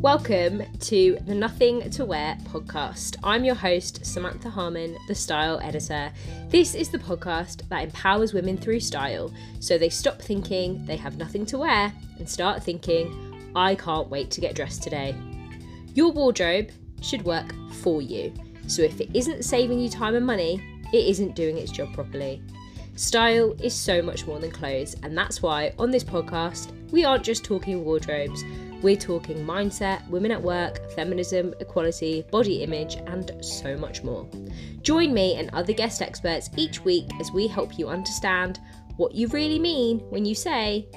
Welcome to the Nothing to Wear podcast. I'm your host, Samantha Harman, the style editor. This is the podcast that empowers women through style so they stop thinking they have nothing to wear and start thinking, I can't wait to get dressed today. Your wardrobe should work for you. So if it isn't saving you time and money, it isn't doing its job properly. Style is so much more than clothes, and that's why on this podcast, we aren't just talking wardrobes we're talking mindset, women at work, feminism, equality, body image, and so much more. Join me and other guest experts each week as we help you understand what you really mean when you say,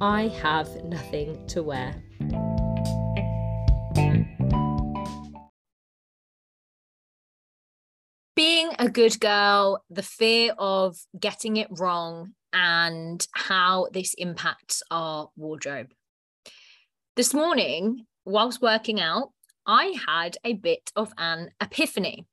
I have nothing to wear. Being a good girl, the fear of getting it wrong, and how this impacts our wardrobe. This morning, whilst working out, I had a bit of an epiphany.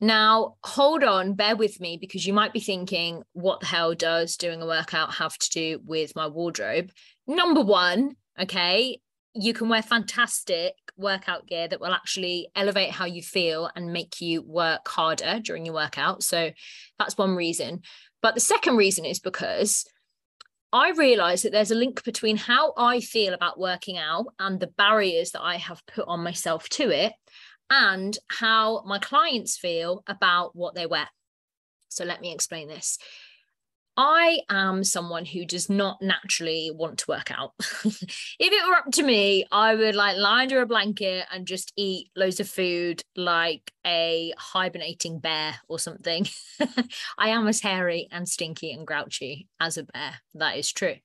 Now, hold on, bear with me because you might be thinking, what the hell does doing a workout have to do with my wardrobe? Number one, okay, you can wear fantastic workout gear that will actually elevate how you feel and make you work harder during your workout. So that's one reason. But the second reason is because I realize that there's a link between how I feel about working out and the barriers that I have put on myself to it and how my clients feel about what they wear. So let me explain this. I am someone who does not naturally want to work out. if it were up to me, I would like lie under a blanket and just eat loads of food like a hibernating bear or something. I am as hairy and stinky and grouchy as a bear. That is true.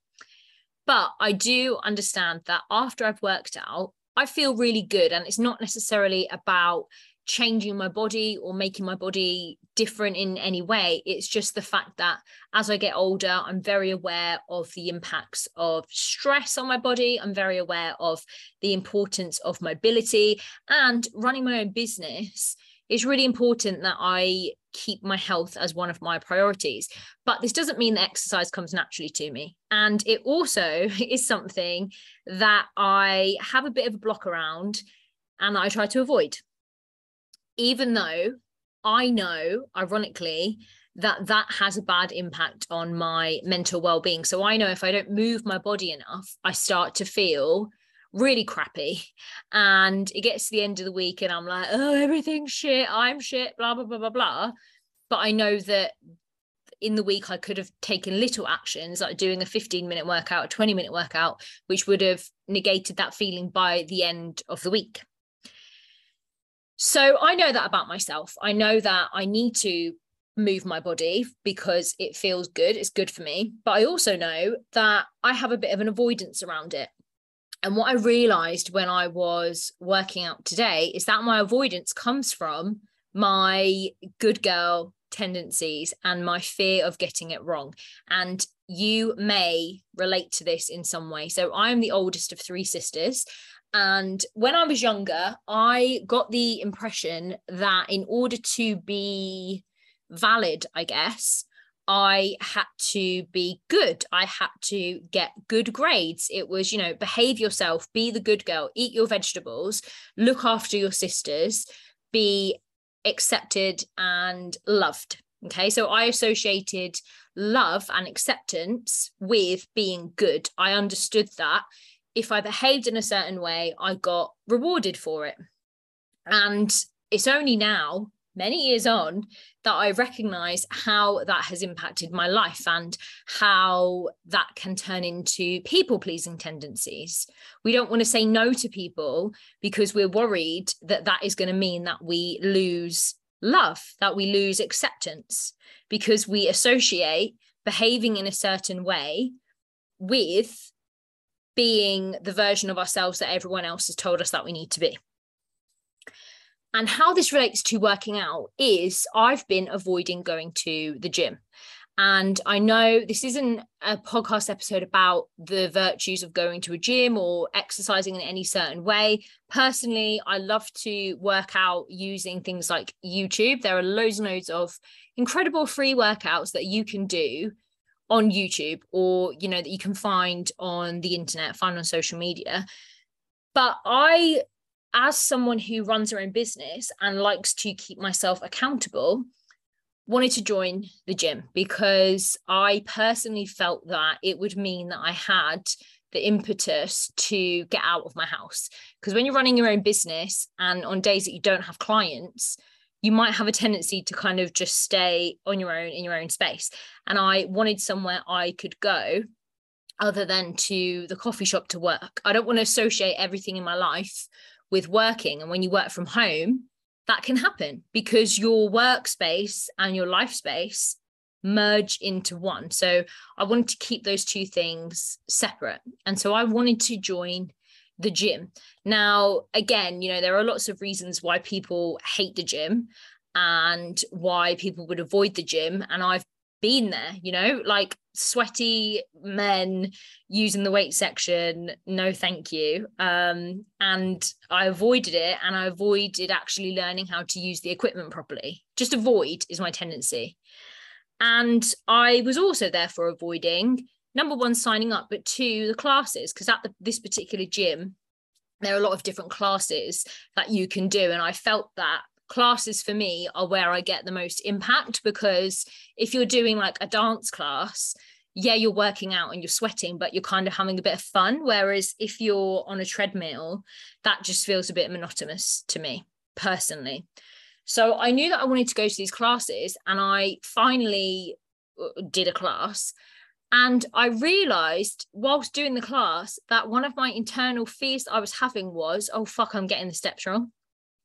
But I do understand that after I've worked out, I feel really good. And it's not necessarily about changing my body or making my body different in any way. It's just the fact that as I get older, I'm very aware of the impacts of stress on my body. I'm very aware of the importance of mobility and running my own business. It's really important that I keep my health as one of my priorities. But this doesn't mean that exercise comes naturally to me. And it also is something that I have a bit of a block around and I try to avoid even though I know, ironically, that that has a bad impact on my mental well-being. So i know if i don't move my body enough i start to feel really crappy. And it gets to the end of the week and i'm like oh everything's shit. I'm shit blah blah blah blah blah. But i know that in the week i could have taken little actions like doing a 15 minute workout a 20 minute workout which would have negated that feeling by the end of the week so I know that about myself. I know that I need to move my body because it feels good, it's good for me. But I also know that I have a bit of an avoidance around it. And what I realized when I was working out today is that my avoidance comes from my good girl tendencies and my fear of getting it wrong. And you may relate to this in some way. So I'm the oldest of three sisters. And when I was younger, I got the impression that in order to be valid, I guess, I had to be good. I had to get good grades. It was, you know, behave yourself, be the good girl, eat your vegetables, look after your sisters, be accepted and loved. Okay. So I associated love and acceptance with being good. I understood that if I behaved in a certain way, I got rewarded for it. And it's only now, many years on, that I recognize how that has impacted my life and how that can turn into people pleasing tendencies. We don't want to say no to people because we're worried that that is going to mean that we lose love, that we lose acceptance, because we associate behaving in a certain way with being the version of ourselves that everyone else has told us that we need to be. And how this relates to working out is I've been avoiding going to the gym. And I know this isn't a podcast episode about the virtues of going to a gym or exercising in any certain way. Personally, I love to work out using things like YouTube. There are loads and loads of incredible free workouts that you can do on YouTube or you know that you can find on the internet, find on social media But I, as someone who runs their own business and likes to keep myself accountable, wanted to join the gym because I personally felt that it would mean that I had the impetus to get out of my house. Because when you're running your own business and on days that you don't have clients, you might have a tendency to kind of just stay on your own in your own space. And I wanted somewhere I could go other than to the coffee shop to work. I don't want to associate everything in my life with working. And when you work from home, that can happen because your workspace and your life space merge into one. So I wanted to keep those two things separate. And so I wanted to join the gym. Now, again, you know, there are lots of reasons why people hate the gym and why people would avoid the gym. And I've been there, you know, like sweaty men using the weight section. No, thank you. Um, and I avoided it and I avoided actually learning how to use the equipment properly. Just avoid is my tendency. And I was also therefore avoiding number one, signing up, but two, the classes, because at the, this particular gym, there are a lot of different classes that you can do. And I felt that classes for me are where I get the most impact because if you're doing like a dance class, yeah, you're working out and you're sweating, but you're kind of having a bit of fun. Whereas if you're on a treadmill, that just feels a bit monotonous to me personally. So I knew that I wanted to go to these classes, and I finally uh, did a class. And I realized whilst doing the class that one of my internal fears I was having was, oh, fuck, I'm getting the steps wrong.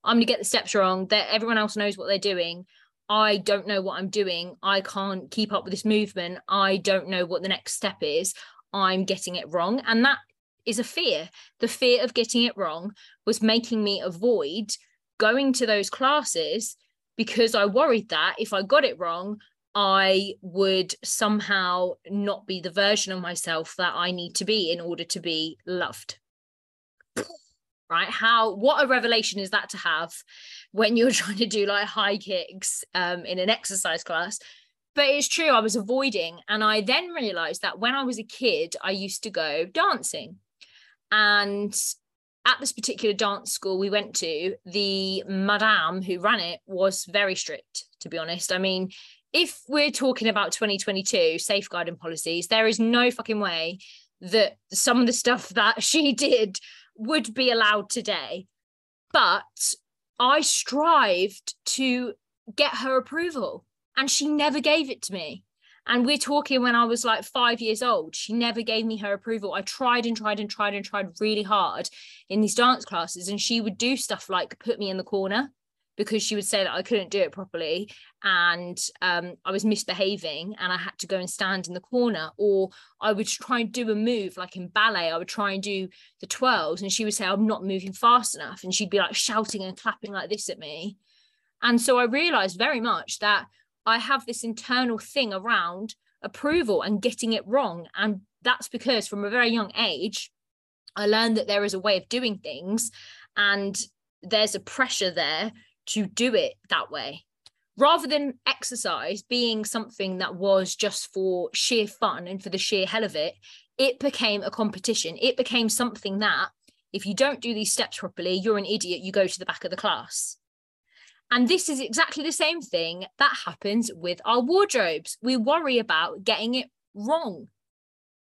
I'm going to get the steps wrong. That everyone else knows what they're doing. I don't know what I'm doing. I can't keep up with this movement. I don't know what the next step is. I'm getting it wrong. And that is a fear. The fear of getting it wrong was making me avoid going to those classes because I worried that if I got it wrong, I would somehow not be the version of myself that I need to be in order to be loved. Right? How, what a revelation is that to have when you're trying to do like high kicks um, in an exercise class? But it's true, I was avoiding. And I then realized that when I was a kid, I used to go dancing. And at this particular dance school we went to, the madame who ran it was very strict, to be honest. I mean, if we're talking about 2022 safeguarding policies, there is no fucking way that some of the stuff that she did would be allowed today. But I strived to get her approval and she never gave it to me. And we're talking when I was like five years old. She never gave me her approval. I tried and tried and tried and tried really hard in these dance classes. And she would do stuff like put me in the corner because she would say that I couldn't do it properly and um, I was misbehaving and I had to go and stand in the corner. Or I would try and do a move like in ballet, I would try and do the twirls and she would say, I'm not moving fast enough. And she'd be like shouting and clapping like this at me. And so I realized very much that I have this internal thing around approval and getting it wrong. And that's because from a very young age, I learned that there is a way of doing things and there's a pressure there to do it that way. Rather than exercise being something that was just for sheer fun and for the sheer hell of it, it became a competition. It became something that if you don't do these steps properly, you're an idiot, you go to the back of the class. And this is exactly the same thing that happens with our wardrobes. We worry about getting it wrong.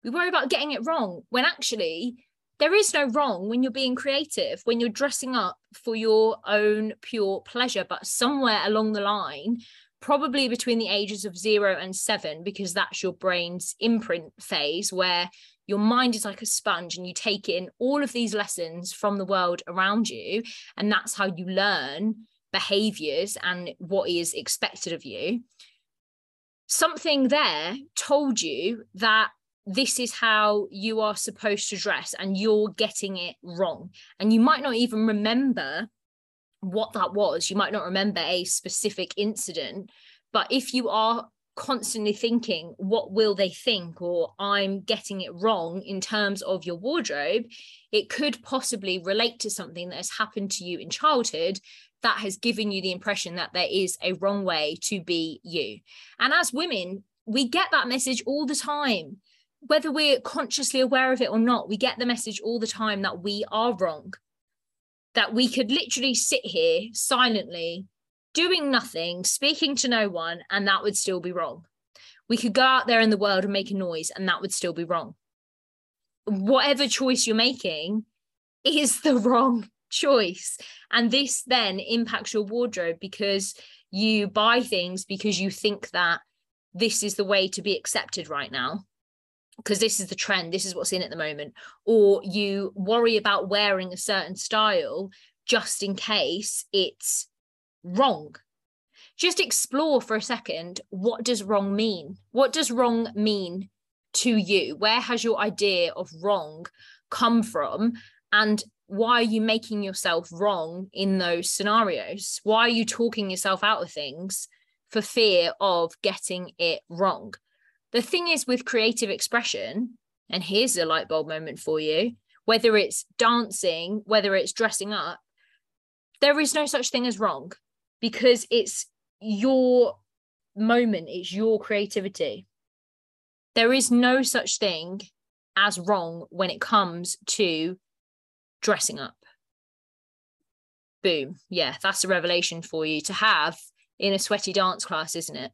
We worry about getting it wrong when actually there is no wrong when you're being creative, when you're dressing up for your own pure pleasure. But somewhere along the line, probably between the ages of zero and seven, because that's your brain's imprint phase where your mind is like a sponge and you take in all of these lessons from the world around you. And that's how you learn behaviors and what is expected of you, something there told you that this is how you are supposed to dress and you're getting it wrong. And you might not even remember what that was. You might not remember a specific incident. But if you are constantly thinking, what will they think? Or I'm getting it wrong in terms of your wardrobe, it could possibly relate to something that has happened to you in childhood that has given you the impression that there is a wrong way to be you. And as women, we get that message all the time. Whether we're consciously aware of it or not, we get the message all the time that we are wrong. That we could literally sit here silently, doing nothing, speaking to no one, and that would still be wrong. We could go out there in the world and make a noise, and that would still be wrong. Whatever choice you're making is the wrong choice. And this then impacts your wardrobe because you buy things because you think that this is the way to be accepted right now because this is the trend this is what's in at the moment or you worry about wearing a certain style just in case it's wrong. Just explore for a second what does wrong mean? What does wrong mean to you? Where has your idea of wrong come from? And why are you making yourself wrong in those scenarios? Why are you talking yourself out of things for fear of getting it wrong the thing is with creative expression, and here's a light bulb moment for you whether it's dancing, whether it's dressing up, there is no such thing as wrong because it's your moment, it's your creativity. There is no such thing as wrong when it comes to dressing up. Boom. Yeah, that's a revelation for you to have in a sweaty dance class, isn't it?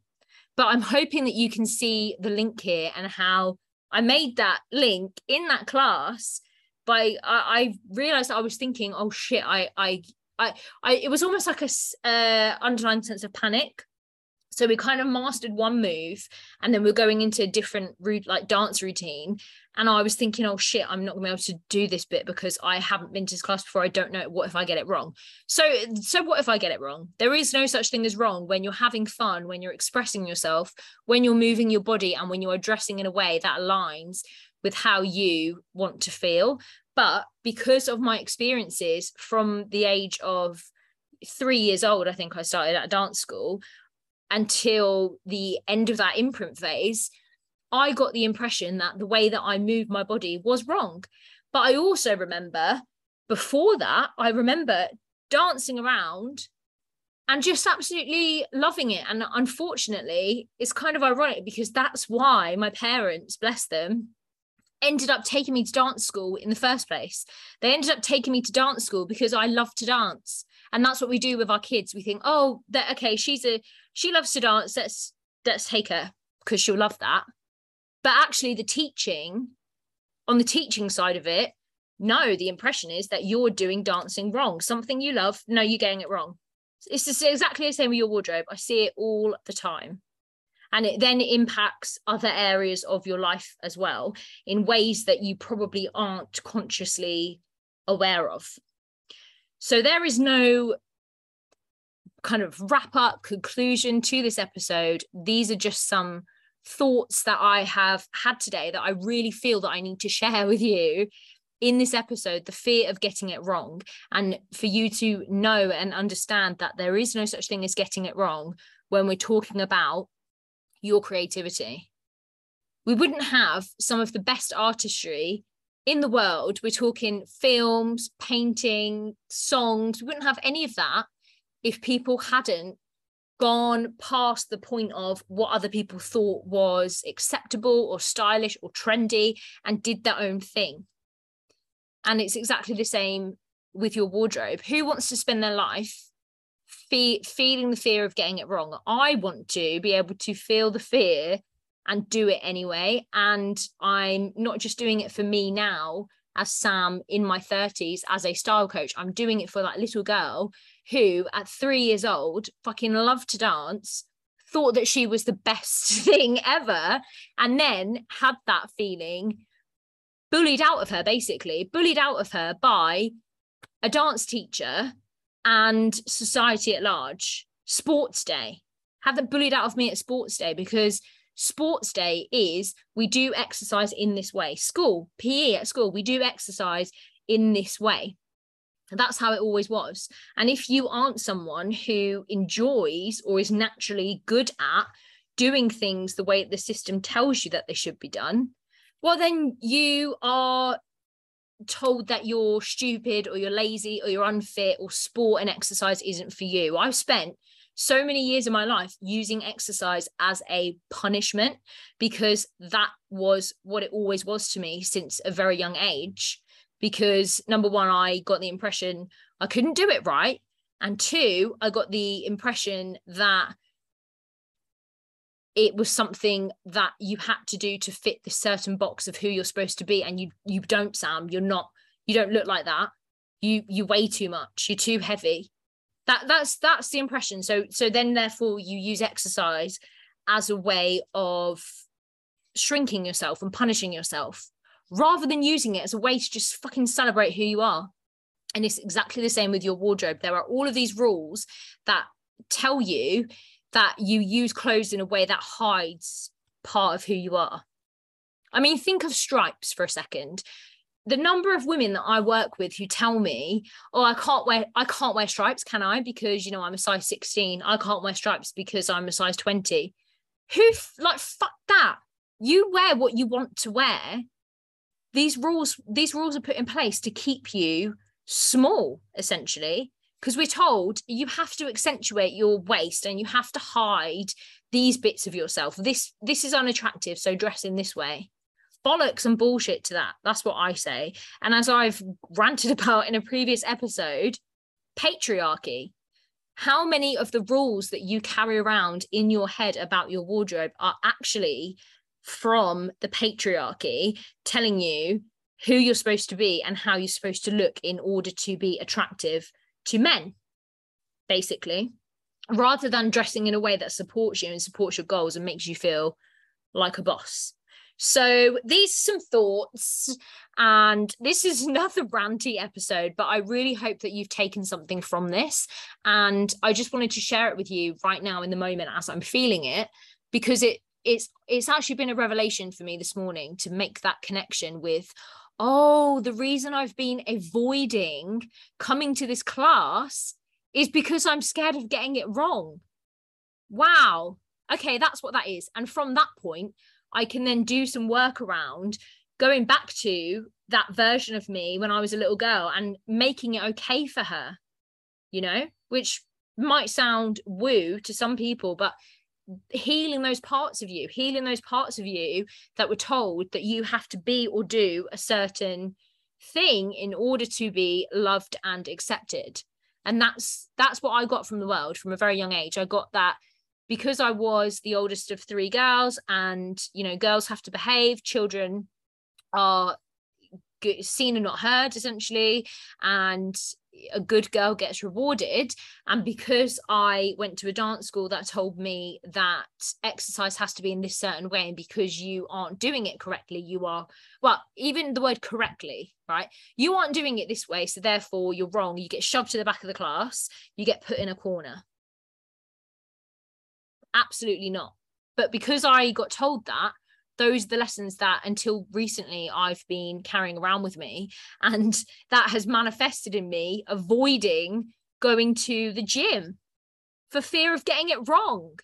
But I'm hoping that you can see the link here and how I made that link in that class. By I, I realized I was thinking, oh shit, I I I, I it was almost like a uh, underlying sense of panic so we kind of mastered one move and then we're going into a different route like dance routine and i was thinking oh shit i'm not to be able to do this bit because i haven't been to this class before. I don't know what if i get it wrong. So so what if i get it wrong? There is no such thing as wrong when you're having fun when you're expressing yourself when you're moving your body and when you're dressing in a way that aligns with how you want to feel. But because of my experiences from the age of three years old i think i started at dance school until the end of that imprint phase, I got the impression that the way that I moved my body was wrong. But I also remember before that, I remember dancing around and just absolutely loving it. And unfortunately, it's kind of ironic because that's why my parents, bless them, ended up taking me to dance school in the first place. They ended up taking me to dance school because I love to dance. And that's what we do with our kids. We think, oh, that okay, she's a she loves to dance. Let's let's take her because she'll love that. But actually, the teaching, on the teaching side of it, no, the impression is that you're doing dancing wrong. Something you love, no, you're getting it wrong. It's just exactly the same with your wardrobe. I see it all the time. And it then impacts other areas of your life as well in ways that you probably aren't consciously aware of. So there is no kind of wrap up conclusion to this episode. These are just some thoughts that I have had today that I really feel that I need to share with you in this episode the fear of getting it wrong and for you to know and understand that there is no such thing as getting it wrong when we're talking about your creativity. We wouldn't have some of the best artistry in the world, we're talking films, painting, songs, we wouldn't have any of that if people hadn't gone past the point of what other people thought was acceptable or stylish or trendy and did their own thing. And it's exactly the same with your wardrobe. Who wants to spend their life fe- feeling the fear of getting it wrong? I want to be able to feel the fear and do it anyway. And I'm not just doing it for me now as Sam in my 30s as a style coach. I'm doing it for that little girl who, at three years old, fucking loved to dance, thought that she was the best thing ever, and then had that feeling bullied out of her, basically, bullied out of her by a dance teacher and society at large. Sports day. Have them bullied out of me at sports day because sports day is we do exercise in this way. School, PE at school, we do exercise in this way. That's how it always was. And if you aren't someone who enjoys or is naturally good at doing things the way the system tells you that they should be done, well, then you are told that you're stupid or you're lazy or you're unfit or sport and exercise isn't for you. I've spent so many years of my life using exercise as a punishment because that was what it always was to me since a very young age because number one i got the impression i couldn't do it right. And two i got the impression that it was something that you had to do to fit the certain box of who you're supposed to be. And you you don't sam you're not you don't look like that. You you weigh too much. You're too heavy. That that's that's the impression. So so then therefore you use exercise as a way of shrinking yourself and punishing yourself rather than using it as a way to just fucking celebrate who you are and it's exactly the same with your wardrobe there are all of these rules that tell you that you use clothes in a way that hides part of who you are. I mean, think of stripes for a second. The number of women that I work with who tell me, "Oh, I can't wear I can't wear stripes, can I? Because you know I'm a size 16. I can't wear stripes because I'm a size 20." Who like fuck that? You wear what you want to wear. These rules these rules are put in place to keep you small essentially because we're told you have to accentuate your waist and you have to hide these bits of yourself. This this is unattractive so dress in this way. Bollocks and bullshit to that. That's what i say. And as i've ranted about in a previous episode patriarchy. How many of the rules that you carry around in your head about your wardrobe are actually from the patriarchy telling you who you're supposed to be and how you're supposed to look in order to be attractive to men, basically, rather than dressing in a way that supports you and supports your goals and makes you feel like a boss. So these some thoughts, and this is another ranty episode, but I really hope that you've taken something from this. And I just wanted to share it with you right now in the moment as I'm feeling it, because it it's it's actually been a revelation for me this morning to make that connection with oh, the reason I've been avoiding coming to this class is because I'm scared of getting it wrong. Wow. Okay, that's what that is. And from that point, I can then do some work around going back to that version of me when I was a little girl and making it okay for her, you know, which might sound woo to some people, but healing those parts of you, healing those parts of you that were told that you have to be or do a certain thing in order to be loved and accepted. And that's that's what I got from the world from a very young age. I got that because I was the oldest of three girls and you know girls have to behave, children are seen and not heard essentially and a good girl gets rewarded. And because I went to a dance school that told me that exercise has to be in this certain way, and because you aren't doing it correctly, you are, well, even the word correctly, right? You aren't doing it this way. So therefore, you're wrong. You get shoved to the back of the class, you get put in a corner. Absolutely not. But because I got told that, those are the lessons that until recently I've been carrying around with me. And that has manifested in me avoiding going to the gym for fear of getting it wrong.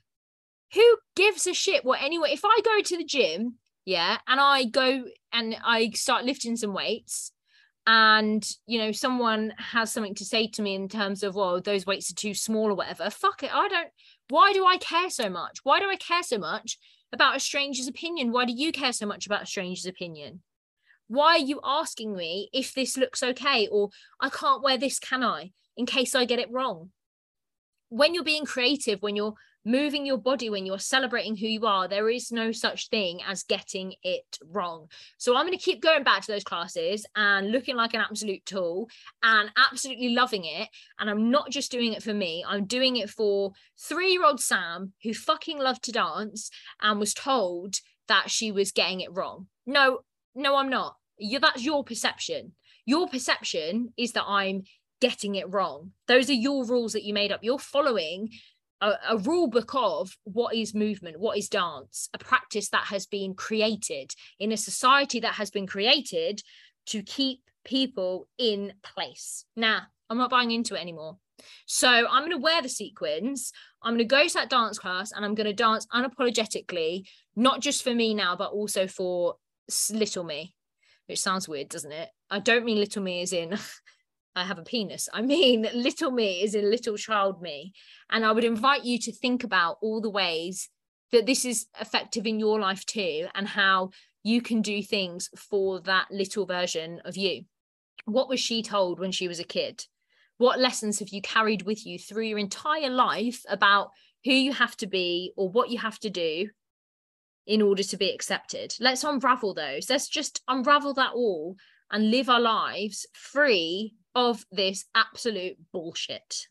Who gives a shit what anyway? If I go to the gym, yeah, and I go and I start lifting some weights, and you know, someone has something to say to me in terms of, well, those weights are too small or whatever, fuck it. I don't, why do I care so much? Why do I care so much about a stranger's opinion. Why do you care so much about a stranger's opinion? Why are you asking me if this looks okay or I can't wear this, can I, in case I get it wrong? When you're being creative, when you're moving your body when you're celebrating who you are there is no such thing as getting it wrong. So i'm going to keep going back to those classes and looking like an absolute tool and absolutely loving it. And i'm not just doing it for me i'm doing it for 3-year-old sam who fucking loved to dance and was told that she was getting it wrong. No no i'm not. You that's your perception. Your perception is that i'm getting it wrong. Those are your rules that you made up. You're following a, a, rule book of what is movement, what is dance, a practice that has been created in a society that has been created to keep people in place. Now, I'm not buying into it anymore. So I'm going to wear the sequins. I'm going to go to that dance class and I'm going to dance unapologetically, not just for me now, but also for little me, which sounds weird, doesn't it? I don't mean little me as in I have a penis. I mean, little me is a little child me. And I would invite you to think about all the ways that this is effective in your life too, and how you can do things for that little version of you. What was she told when she was a kid? What lessons have you carried with you through your entire life about who you have to be or what you have to do in order to be accepted? Let's unravel those. Let's just unravel that all and live our lives free of this absolute bullshit.